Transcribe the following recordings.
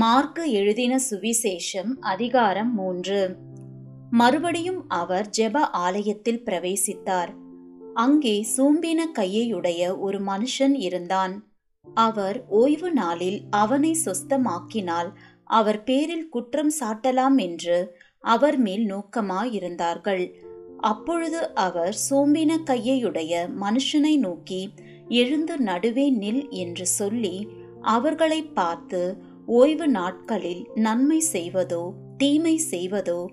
Mark எழுதின சுவிசேஷம் அதிகாரம் மூன்று. மறுபடியும் அவர் ஜெப ஆலயத்தில் பிரவேசித்தார். அங்கே சூம்பின கையையுடைய ஒரு மனுஷன் இருந்தான். அவர் ஓய்வு நாளில் அவனை சொஸ்தமாக்கினால் அவர் பேரில் குற்றம் சாட்டலாம் என்று அவர் மேல் நோக்கமாயிருந்தார்கள். அப்பொழுது அவர் சோம்பின கையையுடைய மனுஷனை நோக்கி எழுந்து நடுவே நில் என்று சொல்லி அவர்களை பார்த்து ஓய்வு நாட்களில் நன்மை செய்வதோ தீமை செய்வதோ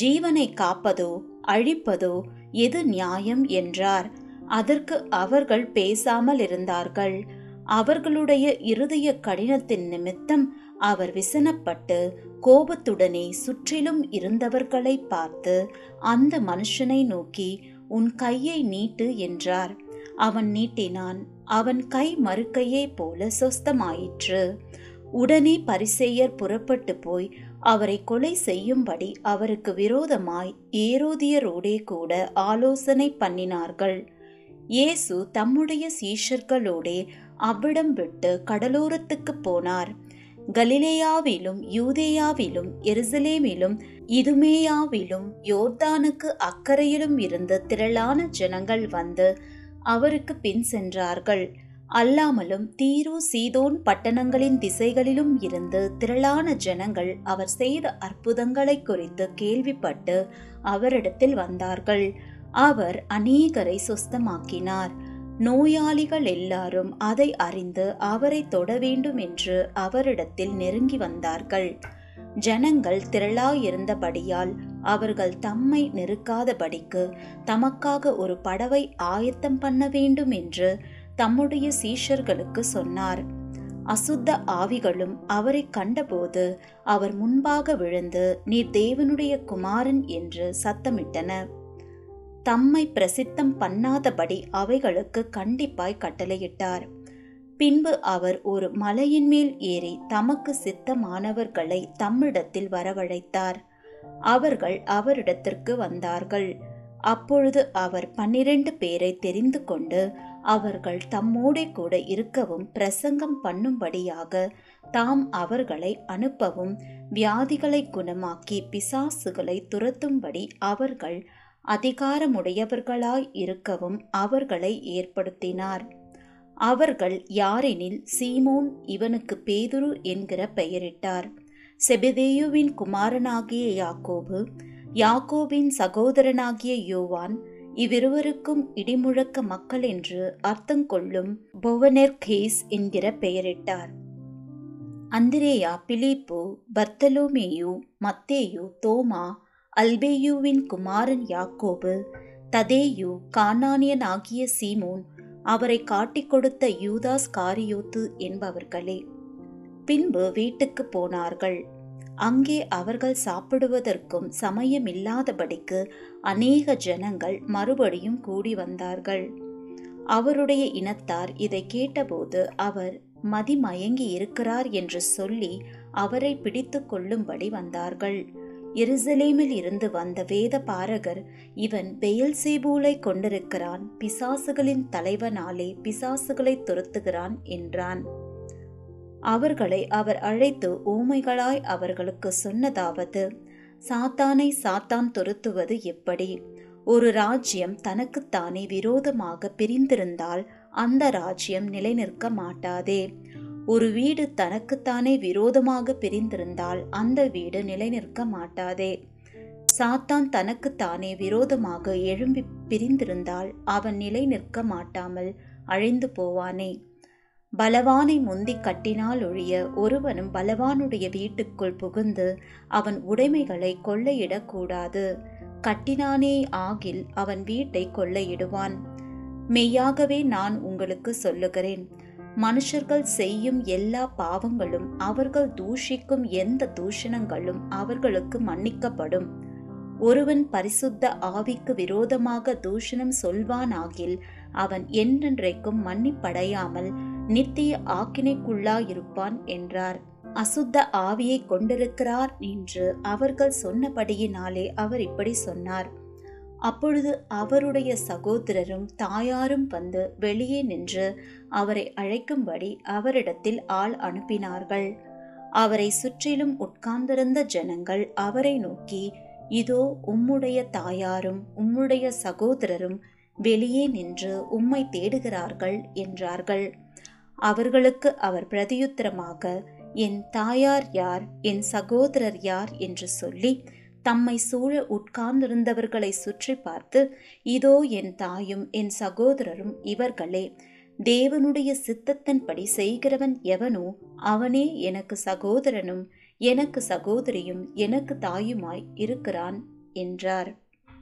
ஜீவனை காப்பதோ அழிப்பதோ எது நியாயம் என்றார். அதற்கு அவர்கள் பேசாமல் இருந்தார்கள். அவர்களுடைய இருதய கடினத்தின் நிமித்தம் அவர் விசனப்பட்டு கோபத்துடனே சுற்றிலும் இருந்தவர்களை பார்த்து அந்த மனுஷனை நோக்கி உன் கையை நீட்டு என்றார். அவன் நீட்டினான். அவன் கை மறுக்கையே போல சொஸ்தமாயிற்று. உடனே பரிசேயர் புறப்பட்டு போய் அவரை கொலை செய்யும்படி அவருக்கு விரோதமாய் ஏரோதியரோடே கூட ஆலோசனை பண்ணினார்கள். இயேசு தம்முடைய சீஷர்களோடே அவ்விடம் விட்டு கடலோரத்துக்கு போனார். கலிலேயாவிலும் யூதேயாவிலும் எருசலேமிலும் இதுமேயாவிலும் யோர்தானுக்கு அக்கறையிலும் இருந்து திரளான ஜனங்கள் வந்து அவருக்கு பின் சென்றார்கள். அல்லாமலும் தீரு சீதோன் பட்டணங்களின் திசைகளிலும் இருந்து திரளான ஜனங்கள் அவர் செய்த அற்புதங்களை குறித்து கேள்விப்பட்டு அவரிடத்தில் வந்தார்கள். அவர் அநேகரை சுஸ்தமாக்கினார். நோயாளிகள் எல்லாரும் அதை அறிந்து அவரை தொட வேண்டும் என்று அவரிடத்தில் நெருங்கி வந்தார்கள். ஜனங்கள் திரளாயிருந்தபடியால் அவர்கள் தம்மை நெருக்காதபடிக்கு தமக்காக ஒரு படவை ஆயத்தம் பண்ண வேண்டும் என்று தம்முடைய சீஷர்களுக்கு சொன்னார். அசுத்த ஆவிகளும் அவரை கண்டபோது அவர் முன்பாக விழுந்து நீ தேவனுடைய குமாரன் என்று சத்தமிட்டன. தம்மை பிரசித்தம் பண்ணாதபடி அவைகளுக்கு கண்டிப்பாய் கட்டளையிட்டார். பின்பு அவர் ஒரு மலையின் மேல் ஏறி தமக்கு சித்தமானவர்களை தம்மிடத்தில் வரவழைத்தார். அவர்கள் அவரிடத்திற்கு வந்தார்கள். அப்பொழுது அவர் பன்னிரண்டு பேரை தெரிந்து கொண்டு அவர்கள் தம்மோடே கூட இருக்கவும் பிரசங்கம் பண்ணும்படியாக தாம் அவர்களை அனுப்பவும் வியாதிகளை குணமாக்கி பிசாசுகளை துரத்தும்படி அவர்கள் அதிகாரமுடையவர்களாய் இருக்கவும் அவர்களை ஏற்படுத்தினார். அவர்கள் யாரெனில் சீமோன் இவனுக்கு பேதுரு என்கிற பெயரிட்டார். செபதேயுவின் குமாரனாகிய யாக்கோபு யாக்கோபின் சகோதரனாகிய யோவான் இவ்விருவருக்கும் இடிமுழக்க மக்கள் என்று அர்த்தங்கொள்ளும் பொவனெர்கேஸ் என்கிற பெயரிட்டார். அந்திரேயா பிலிப்பு பர்த்தலோமேயு மத்தேயு தோமா அல்பேயுவின் குமாரன் யாக்கோபு ததேயு கானானியன் ஆகிய சீமோன் அவரை காட்டிக் கொடுத்த யூதாஸ் காரியோத்து என்பவர்களே. பின்பு வீட்டுக்கு போனார்கள். அங்கே அவர்கள் சாப்பிடுவதற்கும் சமயமில்லாதபடிக்கு அநேக ஜனங்கள் மறுபடியும் கூடி வந்தார்கள். அவருடைய இனத்தார் இதை கேட்டபோது அவர் மதிமயங்கி இருக்கிறார் என்று சொல்லி அவரை பிடித்து கொள்ளும்படி வந்தார்கள். எருசலேமில் இருந்து வந்த வேத பாரகர் இவன் பெயல் சேபூலை கொண்டிருக்கிறான் பிசாசுகளின் தலைவனாலே பிசாசுகளை துரத்துகிறான் என்றான். அவர்களை அவர் அழைத்து ஊமைகளாய் அவர்களுக்கு சொன்னதாவது சாத்தானை சாத்தான் துரத்துவது எப்படி? ஒரு ராஜ்யம் தனக்குத்தானே விரோதமாக பிரிந்திருந்தால் அந்த ராஜ்யம் நிலைநிற்க மாட்டாதே. ஒரு வீடு தனக்குத்தானே விரோதமாக பிரிந்திருந்தால் அந்த வீடு நிலைநிற்க மாட்டாதே. சாத்தான் தனக்குத்தானே விரோதமாக எழும்பி பிரிந்திருந்தால் அவன் நிலை நிற்க மாட்டாமல் அழிந்து போவானே. பலவானை முந்தி கட்டினால் ஒழிய ஒருவனும் பலவானுடைய வீட்டுக்குள் புகுந்து அவன் உடைமைகளை கொள்ளையிடக்கூடாது கட்டினானே ஆகில் அவன் வீட்டை கொள்ளையிடுவான். மெய்யாகவே நான் உங்களுக்கு சொல்லுகிறேன். மனுஷர்கள் செய்யும் எல்லா பாவங்களும் அவர்கள் தூஷிக்கும் எந்த தூஷணங்களும் அவர்களுக்கு மன்னிக்கப்படும். ஒருவன் பரிசுத்த ஆவிக்கு விரோதமாக தூஷணம் சொல்வானாகில் அவன் என்றென்றைக்கும் மன்னிப்படையாமல் நித்திய ஆக்கினைக்குள்ளாயிருப்பான் என்றார். அசுத்த ஆவியை கொண்டிருக்கிறார் என்று அவர்கள் சொன்னபடியினாலே அவர் இப்படி சொன்னார். அப்பொழுது அவருடைய சகோதரரும் தாயாரும் வந்து வெளியே நின்று அவரை அழைக்கும்படி அவரிடத்தில் ஆள் அனுப்பினார்கள். அவரை சுற்றிலும் உட்கார்ந்திருந்த ஜனங்கள் அவரை நோக்கி இதோ உம்முடைய தாயாரும் உம்முடைய சகோதரரும் வெளியே நின்று உம்மை தேடுகிறார்கள் என்றார்கள். அவர்களுக்கு அவர் பிரதியுத்தரமாக என் தாயார் யார்? என் சகோதரர் யார்? என்று சொல்லி தம்மை சூழ உட்கார்ந்திருந்தவர்களை சுற்றி பார்த்து இதோ என் தாயும் என் சகோதரரும் இவர்களே. தேவனுடைய சித்தத்தின்படி செய்கிறவன் எவனோ அவனே எனக்கு சகோதரனும் எனக்கு சகோதரியும் எனக்கு தாயுமாய் இருக்கிறான் என்றார்.